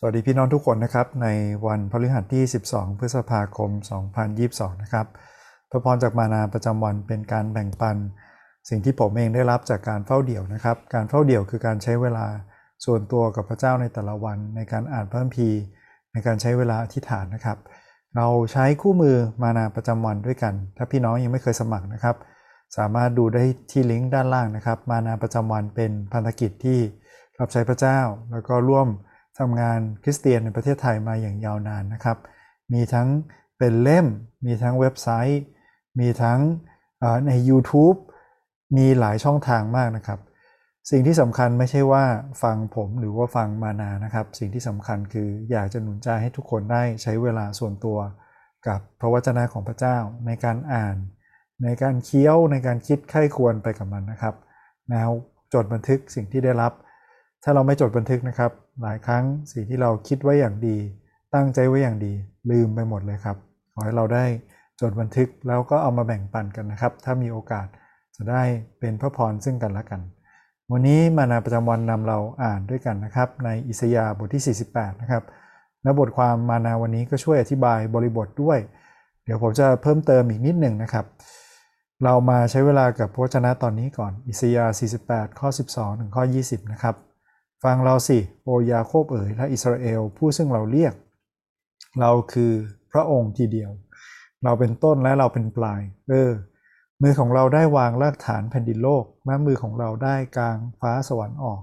สวัสดีพี่น้องทุกคนนะครับ ในวันพฤหัสที่ 12 พฤษภาคม 2022 นะครับพระพรจากมานาประจำวันเป็นการแบ่งปัน สิ่งที่ผมเองได้รับจากการเฝ้าเดี่ยวนะครับ การเฝ้าเดี่ยวคือการใช้เวลาส่วนตัวกับพระเจ้าในแต่ละวันในการอ่านพระคัมภีร์ ในการใช้เวลาอธิษฐานนะครับ เราใช้คู่มือมานาประจำวันด้วยกัน ถ้าพี่น้องยังไม่เคยสมัครนะครับ สามารถดูได้ที่ลิงก์ด้านล่างนะครับ มานาประจำวันเป็นพันธกิจที่รับใช้พระเจ้าแล้วก็ร่วม ทำงานคริสเตียนในประเทศไทยมาอย่างยาวนานนะครับ มีทั้งเป็นเล่ม มีทั้งเว็บไซต์ มีทั้งใน YouTube มีหลายช่องทางมากนะครับ สิ่งที่สำคัญไม่ใช่ว่าฟังผมหรือว่าฟังมานานะครับ สิ่งที่สำคัญคืออยากจะหนุนใจให้ทุกคนได้ใช้เวลาส่วนตัวกับพระวจนะของพระเจ้าในการอ่าน ในการเคี้ยวในการคิดไข้ควรไปกับมันนะครับ แล้วจดบันทึกสิ่งที่ได้รับ ถ้าเราไม่จดบันทึกนะครับ หลายครั้งสิ่งที่เราคิดไว้อย่างดี ตั้งใจไว้อย่างดี ลืมไปหมดเลยครับ ขอให้เราได้จดบันทึกแล้วก็เอามาแบ่งปันกันนะครับ ถ้ามีโอกาสจะได้เป็นพระพรซึ่งกันและกัน วันนี้มานาประจำวันนำเราอ่านด้วยกันนะครับ ในอิสยาบทที่ 48 นะครับและบทความมานาวันนี้ก็ช่วยอธิบายบริบทด้วย เดี๋ยวผมจะเพิ่มเติมอีกนิดหนึ่งนะครับ เรามาใช้เวลากับพระวจนะตอนนี้ก่อนอิสยาห์48 ข้อ 12 ถึงข้อ 20 นะครับ ฟังเราสิ โอยาโคบเอ๋ยและอิสราเอลผู้ซึ่งเราเรียก เราคือพระองค์ทีเดียว เราเป็นต้นและเราเป็นปลาย เออ มือของเราได้วางรากฐานแผ่นดินโลกแม้มือของเราได้กลางฟ้าสวรรค์ออก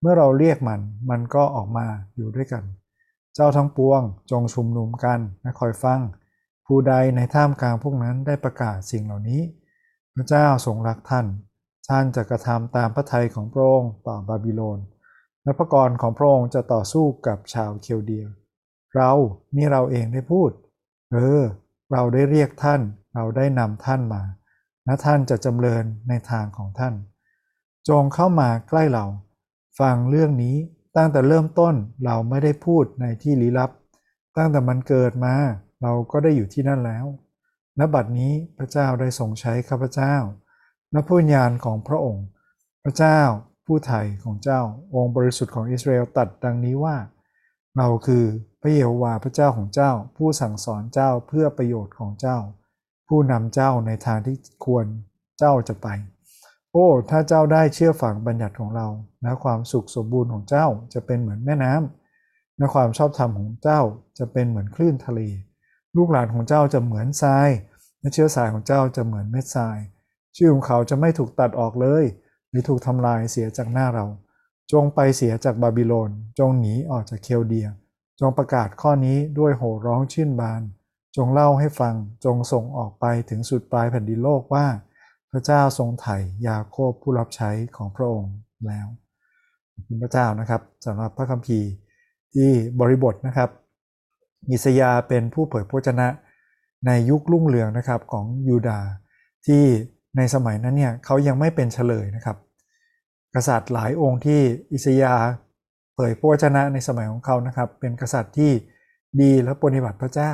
เมื่อเราเรียกมัน มันก็ออกมาอยู่ด้วยกัน เจ้าทั้งปวงจงชุมนุมกันและคอยฟัง ผู้ใดในท่ามกลางพวกนั้นได้ประกาศสิ่งเหล่านี้ พระเจ้าทรงรักท่านท่านจะกระทำตามพระทัยของพระองค์ต่อบาบิโลน และพระกรของพระองค์จะต่อสู้กับชาวเคลเดีย เรานี่เราเองได้พูด เออ เราได้เรียกท่าน เราได้นำท่านมา และท่านจะจำเริญในทางของท่าน จงเข้ามาใกล้เรา ฟังเรื่องนี้ตั้งแต่เริ่มต้นเราไม่ได้พูดในที่ลี้ลับ ตั้งแต่มันเกิดมาเราก็ได้อยู่ที่นั่นแล้วณบัดนี้พระเจ้าได้ทรงใช้ข้าพเจ้า และผู้ญาณของพระองค์ พระเจ้า ผู้ไถ่ของเจ้าองค์บริสุทธิ์ของอิสราเอลตัดดังนี้ว่า เราคือพระเยโฮวาห์พระเจ้าของเจ้า ผู้สั่งสอนเจ้าเพื่อประโยชน์ของเจ้า ผู้นำเจ้าในทางที่ควรเจ้าจะไป โอ้ ถ้าเจ้าได้เชื่อฝังบัญญัติของเราและความสุขสมบูรณ์ของเจ้าจะเป็นเหมือนแม่น้ำและความชอบธรรมของเจ้าจะเป็นเหมือนคลื่นทะเล ลูกหลานของเจ้าจะเหมือนทรายและเชื้อสายของเจ้าจะเหมือนเม็ดทราย ชื่อของเขาจะไม่ถูกตัดออกเลย รือถูกทำลายเสียจากหน้าเรา จงไปเสียจากบาบิโลน จงหนีออกจากเคลเดีย จงประกาศข้อนี้ด้วยโห่ร้องชื่นบาน จงเล่าให้ฟัง จงส่งออกไปถึงสุดปลายแผ่นดินโลกว่า พระเจ้าทรงไถ่ยาโคบผู้รับใช้ของพระองค์แล้วคุณพระเจ้านะครับสำหรับพระคัมภีร์ที่บริบทนะครับอิสยาเป็นผู้เผยพระชนะในยุครุ่งเรืองนะครับของยูดาห์ที่ ในสมัยนั้นเนี่ยเขายังไม่เป็นเฉลยนะครับ กษัตริย์หลายองค์ที่อิสยาเผยพระวจนะในสมัยของเขานะครับ เป็นกษัตริย์ที่ดีและปฏิบัติพระเจ้า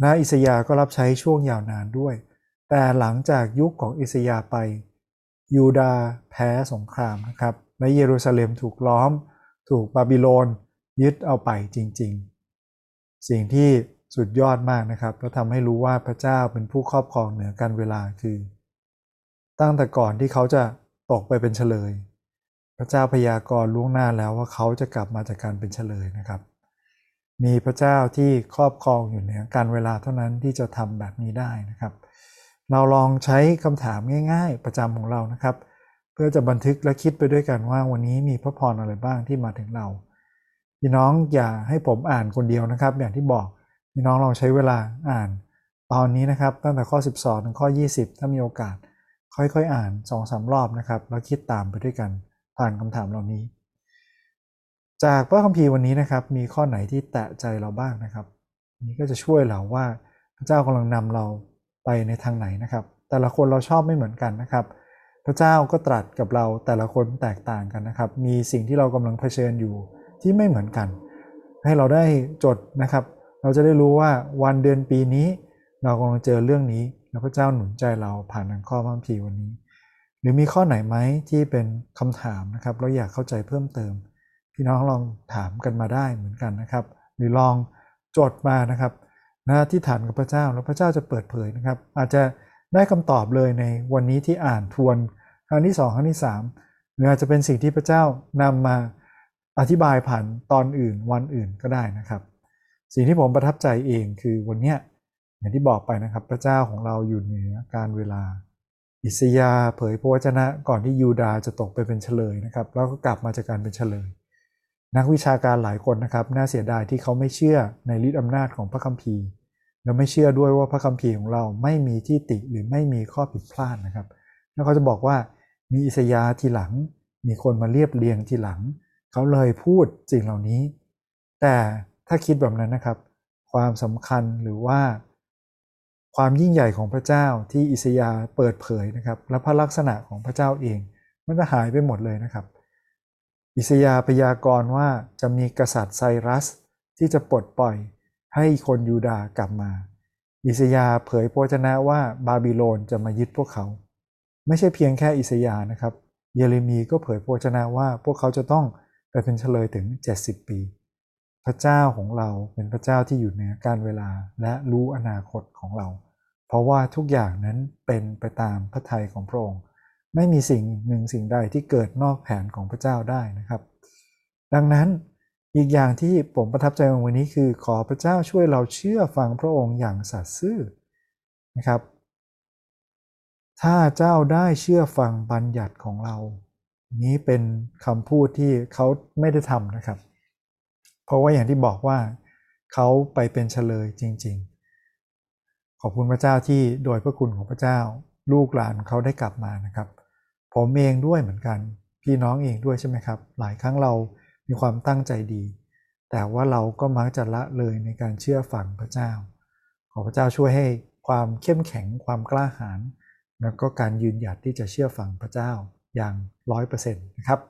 และอิสยาก็รับใช้ช่วงยาวนานด้วย แต่หลังจากยุคของอิสยาไป ยูดาแพ้สงครามนะครับ และเยรูซาเล็มถูกล้อม ถูกบาบิโลนยึดเอาไปจริง ๆ สิ่งที่ สุดยอดมากนะครับแล้วทำให้รู้ว่าพระเจ้าเป็นผู้ครอบครองเหนือการเวลาคือ ตั้งแต่ก่อนที่เขาจะตกไปเป็นเฉลย พระเจ้าพยากรณ์ล่วงหน้าแล้วว่าเขาจะกลับมาจากการเป็นเฉลยนะครับ มีพระเจ้าที่ครอบครองอยู่เหนือการเวลาเท่านั้นที่จะทำแบบนี้ได้นะครับ เราลองใช้คำถามง่าย ๆ ประจำของเรานะครับ เพื่อจะบันทึกและคิดไปด้วยกันว่าวันนี้มีพระพรอะไรบ้างที่มาถึงเราพี่น้องอย่าให้ผมอ่านคนเดียวนะครับ อย่างที่บอก พี่น้องลองใช้เวลาอ่าน ตอนนี้นะครับ ตั้งแต่ข้อ 12 ถึงข้อ 20 ถ้ามีโอกาส ค่อยๆอ่าน2อสารอบนะครับ แล้วคิดตามไปด้วยกันผ่านคำถามเหล่านี้ จากพระคัมภีร์วันนี้นะครับ มีข้อไหนที่แตะใจเราบ้างนะครับ นี้ก็จะช่วยเราว่าพระเจ้ากำลังนำเราไปในทางไหนนะครับ แต่ละคนเราชอบไม่เหมือนกันนะครับ พระเจ้าก็ตรัสกับเราแต่ละคนแตกต่างกันนะครับ มีสิ่งที่เรากำลังเผชิญอยู่ที่ไม่เหมือนกัน ให้เราได้จดนะครับ เราจะได้รู้ว่าวันเดือนปีนี้ เรากำลังเจอเรื่องนี้ แล้วพระเจ้าหนุนใจเราผ่านทางข้อพระคัมภีร์วันนี้ หรือมีข้อไหนไหมที่เป็นคำถามนะครับเราอยากเข้าใจเพิ่มเติม พี่น้องลองถามกันมาได้เหมือนกันนะครับ หรือลองจดมานะครับนะที่ฐานกับพระเจ้าแล้วพระเจ้าจะเปิดเผยนะครับ อาจจะได้คำตอบเลยในวันนี้ที่อ่านทวนครั้งที่2ครั้งที่3หรืออาจจะเป็นสิ่งที่พระเจ้านำมาอธิบายผ่านตอนอื่นวันอื่นก็ได้นะครับ สิ่งที่ผมประทับใจเองคือวันเนี้ยอย่างที่บอกไปนะครับพระเจ้าของเราอยู่เหนือการเวลา อิสยาเผยพระวจนะก่อนที่ยูดาจะตกไปเป็นเฉลยนะครับ แล้วก็กลับมาจากการเป็นเฉลย นักวิชาการหลายคนนะครับ น่าเสียดายที่เขาไม่เชื่อในฤทธิอำนาจของพระคัมภีร์ และไม่เชื่อด้วยว่าพระคัมภีร์ของเราไม่มีที่ติหรือไม่มีข้อผิดพลาดนะครับ แล้วเขาจะบอกว่ามีอิสยาทีหลัง มีคนมาเรียบเรียงทีหลัง เขาเลยพูดสิ่งเหล่านี้ แต่ ถ้าคิดแบบนั้นนะครับ ความสำคัญหรือว่า ความยิ่งใหญ่ของพระเจ้าที่อิสยาเปิดเผยนะครับ และพระลักษณะของพระเจ้าเอง มันก็หายไปหมดเลยนะครับ อิสยาพยากรณ์ว่าจะมีกษัตริย์ไซรัสที่จะปลดปล่อยให้คนยูดาห์กลับมา อิสยาเผยพระวจนะว่าบาบิโลนจะมายึดพวกเขา ไม่ใช่เพียงแค่อิสยานะครับ เยเรมีก็เผยพระวจนะว่าพวกเขาจะต้องไปเป็นเฉลยถึง 70 ปี พระเจ้าของเราเป็นพระเจ้าที่อยู่เหนือการเวลาและรู้อนาคตของเรา เพราะว่าทุกอย่างนั้นเป็นไปตามพระทัยของพระองค์ ไม่มีสิ่งหนึ่งสิ่งใดที่เกิดนอกแผนของพระเจ้าได้นะครับ ดังนั้นอีกอย่างที่ผมประทับใจในวันนี้คือขอพระเจ้าช่วยเราเชื่อฟังพระองค์อย่างสัตย์ซื่อนะครับ ถ้าเจ้าได้เชื่อฟังบัญญัติของเรา นี้เป็นคำพูดที่เขาไม่ได้ทำนะครับ ราะว่าอย่างที่บอกว่าเขาไปเป็นเฉลยจริง ๆ ขอบคุณพระเจ้าที่โดยพระคุณของพระเจ้า ลูกหลานเขาได้กลับมานะครับ ผมเองด้วยเหมือนกัน พี่น้องเองด้วยใช่ไหมครับ หลายครั้งเรามีความตั้งใจดี แต่ว่าเราก็มักจะละเลยในการเชื่อฟังพระเจ้า ขอพระเจ้าช่วยให้ความเข้มแข็งความกล้าหาญแล้วก็การยืนหยัดที่จะเชื่อฟังพระเจ้าอย่างร้อยเปอร์เซ็นต์นะครับ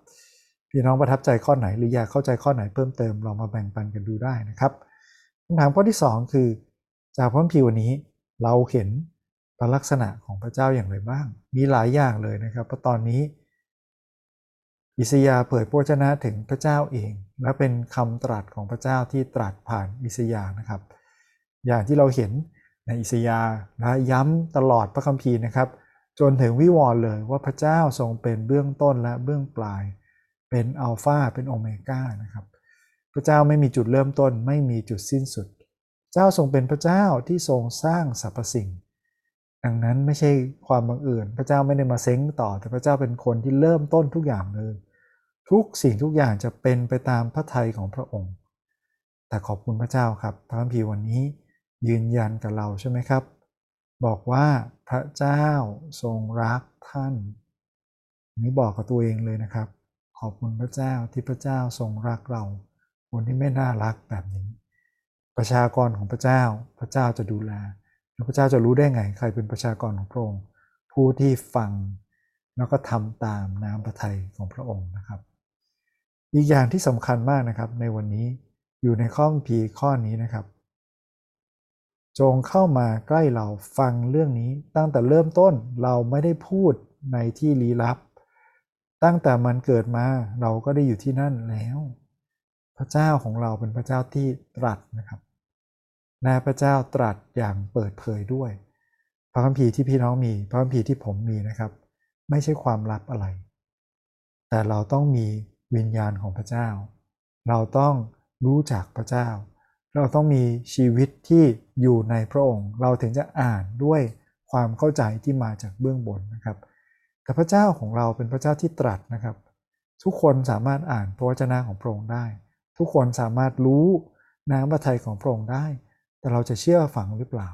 พี่น้องประทับใจข้อไหนหรืออยากเข้าใจข้อไหนเพิ่มเติมลองมาแบ่งปันกันดูได้นะครับคำถามข้อที่ 2 คือ จากพระคัมภีร์วันนี้เราเห็นลักษณะของพระเจ้าอย่างไรบ้าง มีหลายอย่างเลยนะครับเพราะตอนนี้ อิสยาเผยพระชนะถึงพระเจ้าเอง และเป็นคำตรัสของพระเจ้าที่ตรัสผ่านอิสยานะครับ อย่างที่เราเห็นในอิสยาและย้ำตลอดพระคัมภีร์นะครับ จนถึงวิวรณ์เลยว่าพระเจ้าทรงเป็นเบื้องต้นและเบื้องปลาย เป็นอัลฟาเป็นโอเมก้านะครับ พระเจ้าไม่มีจุดเริ่มต้น ไม่มีจุดสิ้นสุด เจ้าทรงเป็นพระเจ้าที่ทรงสร้างสรรพสิ่ง ดังนั้นไม่ใช่ความบังเอิญพระเจ้าไม่ได้มาเซ้งต่อ แต่พระเจ้าเป็นคนที่เริ่มต้นทุกอย่างเลย ทุกสิ่งทุกอย่างจะเป็นไปตามพระทัยของพระองค์ แต่ขอบคุณพระเจ้าครับพระคัมภีร์วันนี้ยืนยันกับเราใช่ไหมครับ บอกว่าพระเจ้าทรงรักท่าน นี่บอกกับตัวเองเลยนะครับ ขอบคุณพระเจ้าที่พระเจ้าทรงรักเราคนที่ไม่น่ารักแบบนี้ ประชากรของพระเจ้า พระเจ้าจะดูแลพระเจ้าจะรู้ได้ไงใครเป็นประชากรของพระองค์ ผู้ที่ฟังแล้วก็ทำตามน้ำพระทัยของพระองค์นะครับ อีกอย่างที่สำคัญมากนะครับ ในวันนี้อยู่ในข้อพีข้อนี้นะครับ จงเข้ามาใกล้เราฟังเรื่องนี้ตั้งแต่เริ่มต้นเราไม่ได้พูดในที่ลี้ลับ ตั้งแต่มันเกิดมาเราก็ได้อยู่ที่นั่นแล้ว พระเจ้าของเราเป็นพระเจ้าที่ตรัสนะครับและพระเจ้าตรัสอย่างเปิดเผยด้วย พระคัมภีร์ที่พี่น้องมี พระคัมภีร์ที่ผมมีนะครับ ไม่ใช่ความลับอะไร แต่เราต้องมีวิญญาณของพระเจ้า เราต้องรู้จักพระเจ้า เราต้องมีชีวิตที่อยู่ในพระองค์ เราถึงจะอ่านด้วยความเข้าใจที่มาจากเบื้องบนนะครับ แต่พระเจ้าของเราเป็นพระเจ้าที่ตรัสนะครับ ทุกคนสามารถอ่านพระวจนะของพระองค์ได้ ทุกคนสามารถรู้น้ำพระทัยของพระองค์ได้ แต่เราจะเชื่อฝังหรือเปล่า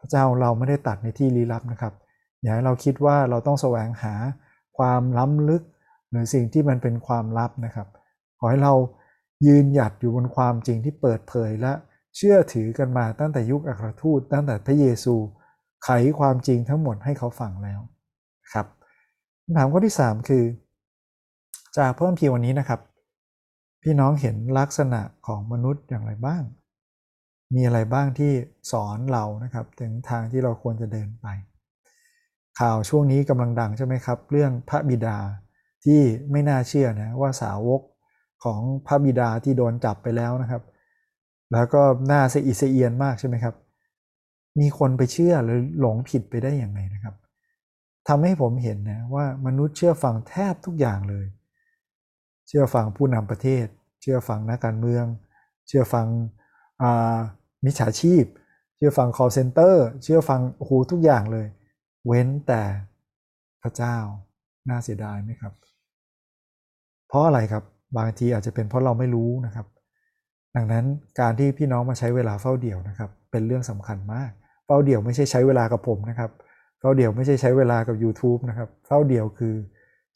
พระเจ้าเราไม่ได้ตัดในที่ลี้ลับนะครับ อย่าให้เราคิดว่าเราต้องแสวงหาความล้ำลึก หรือสิ่งที่มันเป็นความลับนะครับ ขอให้เรายืนหยัดอยู่บนความจริงที่เปิดเผยและเชื่อถือกันมาตั้งแต่ยุคอัครทูตตั้งแต่พระเยซู ไขความจริงทั้งหมดให้เขาฟังแล้วครับำถามข้อที่ 3 คือ จากเพิ่มพีวันนี้นะครับ พี่น้องเห็นลักษณะของมนุษย์อย่างไรบ้าง มีอะไรบ้างที่สอนเรานะครับ ถึงทางที่เราควรจะเดินไป ข่าวช่วงนี้กำลังดังใช่ไหมครับ เรื่องพระบิดาที่ไม่น่าเชื่อนะว่าสาวกของพระบิดาที่โดนจับไปแล้วนะครับ แล้วก็น่าเสียอิเอียนมากใช่ไหมครับ มีคนไปเชื่อหรือหลงผิดไปได้อย่างไรนะครับ ทำให้ผมเห็นนะว่ามนุษย์เชื่อฟังแทบทุกอย่างเลย เชื่อฟังผู้นำประเทศ เชื่อฟังนักการเมือง เชื่อฟังมิจฉาชีพ เชื่อฟัง call center เชื่อฟังโอ้โหทุกอย่างเลย เว้นแต่พระเจ้าน่าเสียดายไหมครับ เพราะอะไรครับบางทีอาจจะเป็นเพราะเราไม่รู้นะครับ ดังนั้นการที่พี่น้องมาใช้เวลาเฝ้าเดี่ยวนะครับ เป็นเรื่องสำคัญมาก เฝ้าเดี่ยวไม่ใช่ใช้เวลากับผมนะครับ เฝ้าเดี่ยวไม่ใช่ใช้เวลากับ YouTube นะครับเฝ้าเดี่ยวคือ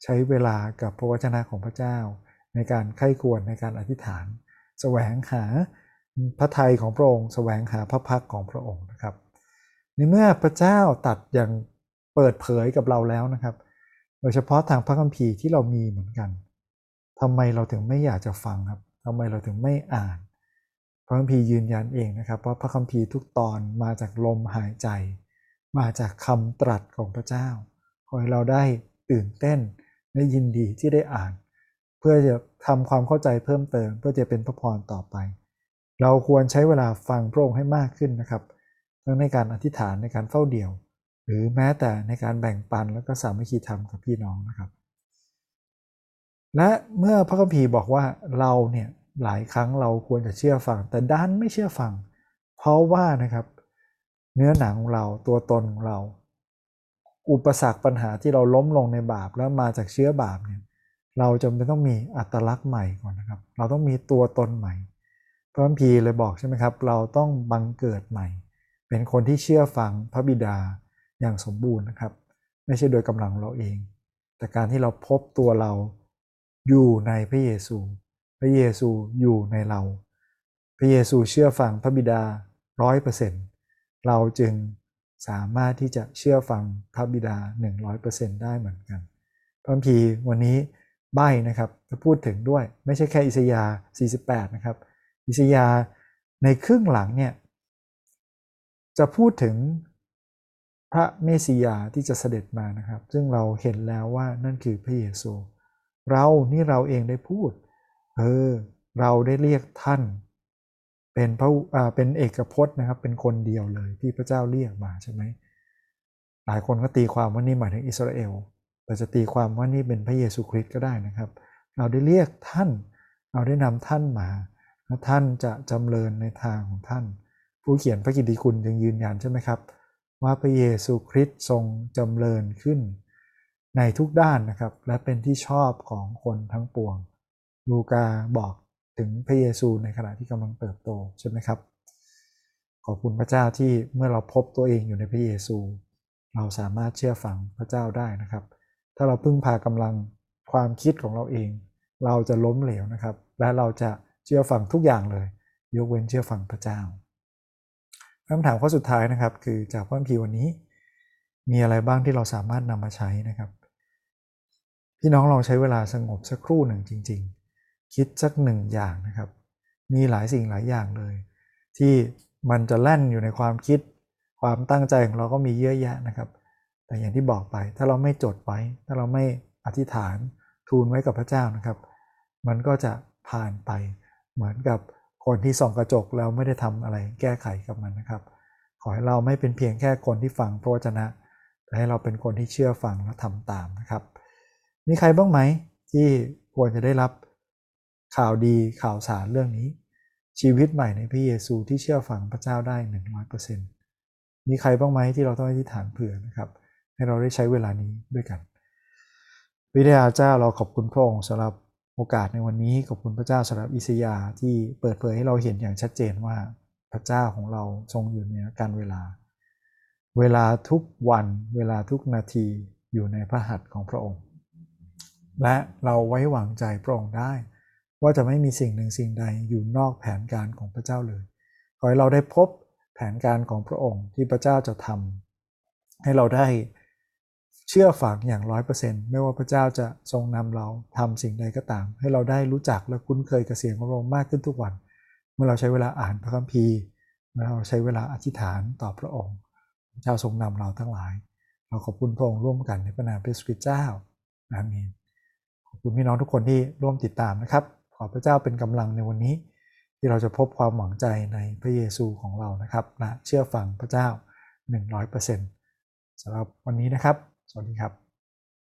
ใช้เวลากับพระวจนะของพระเจ้า ในการไข้ควรในการอธิษฐาน แสวงหาพระทัยของพระองค์ แสวงหาพระพักของพระองค์นะครับในเมื่อพระเจ้าตัดอย่างเปิดเผยกับเราแล้วนะครับ โดยเฉพาะทางพระคัมภีร์ที่เรามีเหมือนกันทำไมเราถึงไม่อยากจะฟังครับทำไมเราถึงไม่อ่าน พระคัมภีร์ยืนยันเองนะครับว่าพระคัมภีร์ทุกตอนมาจากลมหายใจ มาจากคำตรัสของพระเจ้า ขอให้เราได้ตื่นเต้นได้ยินดีที่ได้อ่าน เพื่อจะทำความเข้าใจเพิ่มเติม เพื่อจะเป็นพระพรต่อไป เราควรใช้เวลาฟังพระองค์ให้มากขึ้นนะครับทั้งในการอธิษฐานในการเฝ้าเดี่ยว หรือแม้แต่ในการแบ่งปันแล้วก็สามัคคีธรรมกับพี่น้องนะครับ และเมื่อพระคัมภีร์บอกว่าเราเนี่ยหลายครั้งเราควรจะเชื่อฟัง แต่ด้านไม่เชื่อฟัง เพราะว่านะครับ เนื้อหนังของเราตัวตนของเรา อุปสรรคปัญหาที่เราล้มลงในบาปแล้วมาจากเชื้อบาปเนี่ยเราจำเป็นต้องมีอัตลักษณ์ใหม่ก่อนนะครับ เราต้องมีตัวตนใหม่พระคัมภีร์เลยบอกใช่ไหมครับ เราต้องบังเกิดใหม่ เป็นคนที่เชื่อฟังพระบิดาอย่างสมบูรณ์นะครับ ไม่ใช่โดยกำลังเราเอง แต่การที่เราพบตัวเราอยู่ในพระเยซู พระเยซูอยู่ในเรา พระเยซูเชื่อฟังพระบิดาร้อยเปอร์เซ็นต์ เราจึงสามารถที่จะเชื่อฟังพระบิดา 100%ได้เหมือนกันพระพีวันนี้ใบนะครับจะพูดถึงด้วยไม่ใช่แค่อิสยา 48 นะครับ อิสยาในครึ่งหลังเนี่ยจะพูดถึงพระเมสสิยาที่จะเสด็จมานะครับ ซึ่งเราเห็นแล้วว่านั่นคือพระเยซู เรานี่เราเองได้พูด เออ เราได้เรียกท่าน เป็นพระเป็นเอกพจน์นะครับ เป็นคนเดียวเลยที่พระเจ้าเรียกมาใช่ไหมหลายคนก็ตีความว่านี่หมายถึงอิสราเอลแต่จะตีความว่านี่เป็นพระเยซูคริสต์ก็ได้นะครับ เราได้เรียกท่าน เราได้นำท่านมาและท่านจะจำเริญในทางของท่าน ผู้เขียนพระกิตติคุณยังยืนยันใช่ไหมครับ ว่าพระเยซูคริสต์ทรงจำเริญขึ้น ในทุกด้านนะครับ และเป็นที่ชอบของคนทั้งปวง ลูกาบอก ถึงพระเยซูในขณะที่กำลังเติบโตใช่ไหมครับ ขอบคุณพระเจ้าที่เมื่อเราพบตัวเองอยู่ในพระเยซู เราสามารถเชื่อฟังพระเจ้าได้นะครับ ถ้าเราพึ่งพากำลังความคิดของเราเอง เราจะล้มเหลวนะครับ และเราจะเชื่อฟังทุกอย่างเลย ยกเว้นเชื่อฟังพระเจ้าคำถามข้อสุดท้ายนะครับ คือจากพระคัมภีร์วันนี้ มีอะไรบ้างที่เราสามารถนำมาใช้นะครับ พี่น้องลองใช้เวลาสงบสักครู่หนึ่งจริงๆ คิดสักหนึ่งอย่างนะครับ มีหลายสิ่งหลายอย่างเลย ที่มันจะแล่นอยู่ในความคิด ความตั้งใจของเราก็มีเยอะแยะนะครับ แต่อย่างที่บอกไปถ้าเราไม่จดไว้ ถ้าเราไม่อธิษฐานทูลไว้กับพระเจ้านะครับ มันก็จะผ่านไปเหมือนกับคนที่ส่องกระจกแล้วไม่ได้ทำอะไรแก้ไขกับมันนะครับ ขอให้เราไม่เป็นเพียงแค่คนที่ฟังพระวจนะแต่ให้เราเป็นคนที่เชื่อฟังและทำตามนะครับ มีใครบ้างไหมที่ควรจะได้รับ ข่าวดีข่าวสารเรื่องนี้ ชีวิตใหม่ในพระเยซูที่เชื่อฟังพระเจ้าได้หนึ่งร้อยเปอร์เซ็นต์มีใครบ้างไหมที่เราต้องอธิษฐานเผื่อนะครับ ให้เราได้ใช้เวลานี้ด้วยกันวิทยาเจ้าเราขอบคุณพระองค์สำหรับโอกาสในวันนี้ขอบคุณพระเจ้าสำหรับอิสยาที่เปิดเผยให้เราเห็นอย่างชัดเจนว่าพระเจ้าของเราทรงอยู่ในการเวลา เวลาทุกวันเวลาทุกนาทีอยู่ในพระหัตถ์ของพระองค์ และเราไว้วางใจพระองค์ได้ ว่าจะไม่มีสิ่งหนึ่งสิ่งใดอยู่นอกแผนการของพระเจ้าเลย ขอให้เราได้พบแผนการของพระองค์ที่พระเจ้าจะทำให้เราได้เชื่อฝังอย่างร้อยเปอร์เซ็นต์ไม่ว่าพระเจ้าจะทรงนำเราทำสิ่งใดก็ตาม ให้เราได้รู้จักและคุ้นเคยกับเสียงของพระองค์มากขึ้นทุกวัน เมื่อเราใช้เวลาอ่านพระคัมภีร์เมื่อเราใช้เวลาอธิษฐานต่อพระองค์พระเจ้าทรงนำเราทั้งหลาย เราขอบคุณพระองค์ร่วมกันในพระนามพระสุริเจ้าอาเมนขอบคุณพี่น้องทุกคนที่ร่วมติดตามนะครับ ขอพระเจ้าเป็นกำลังในวันนี้ ที่เราจะพบความหวังใจในพระเยซูของเรานะครับนะเชื่อฟังพระเจ้า 100%สำหรับวันนี้นะครับ สวัสดีครับ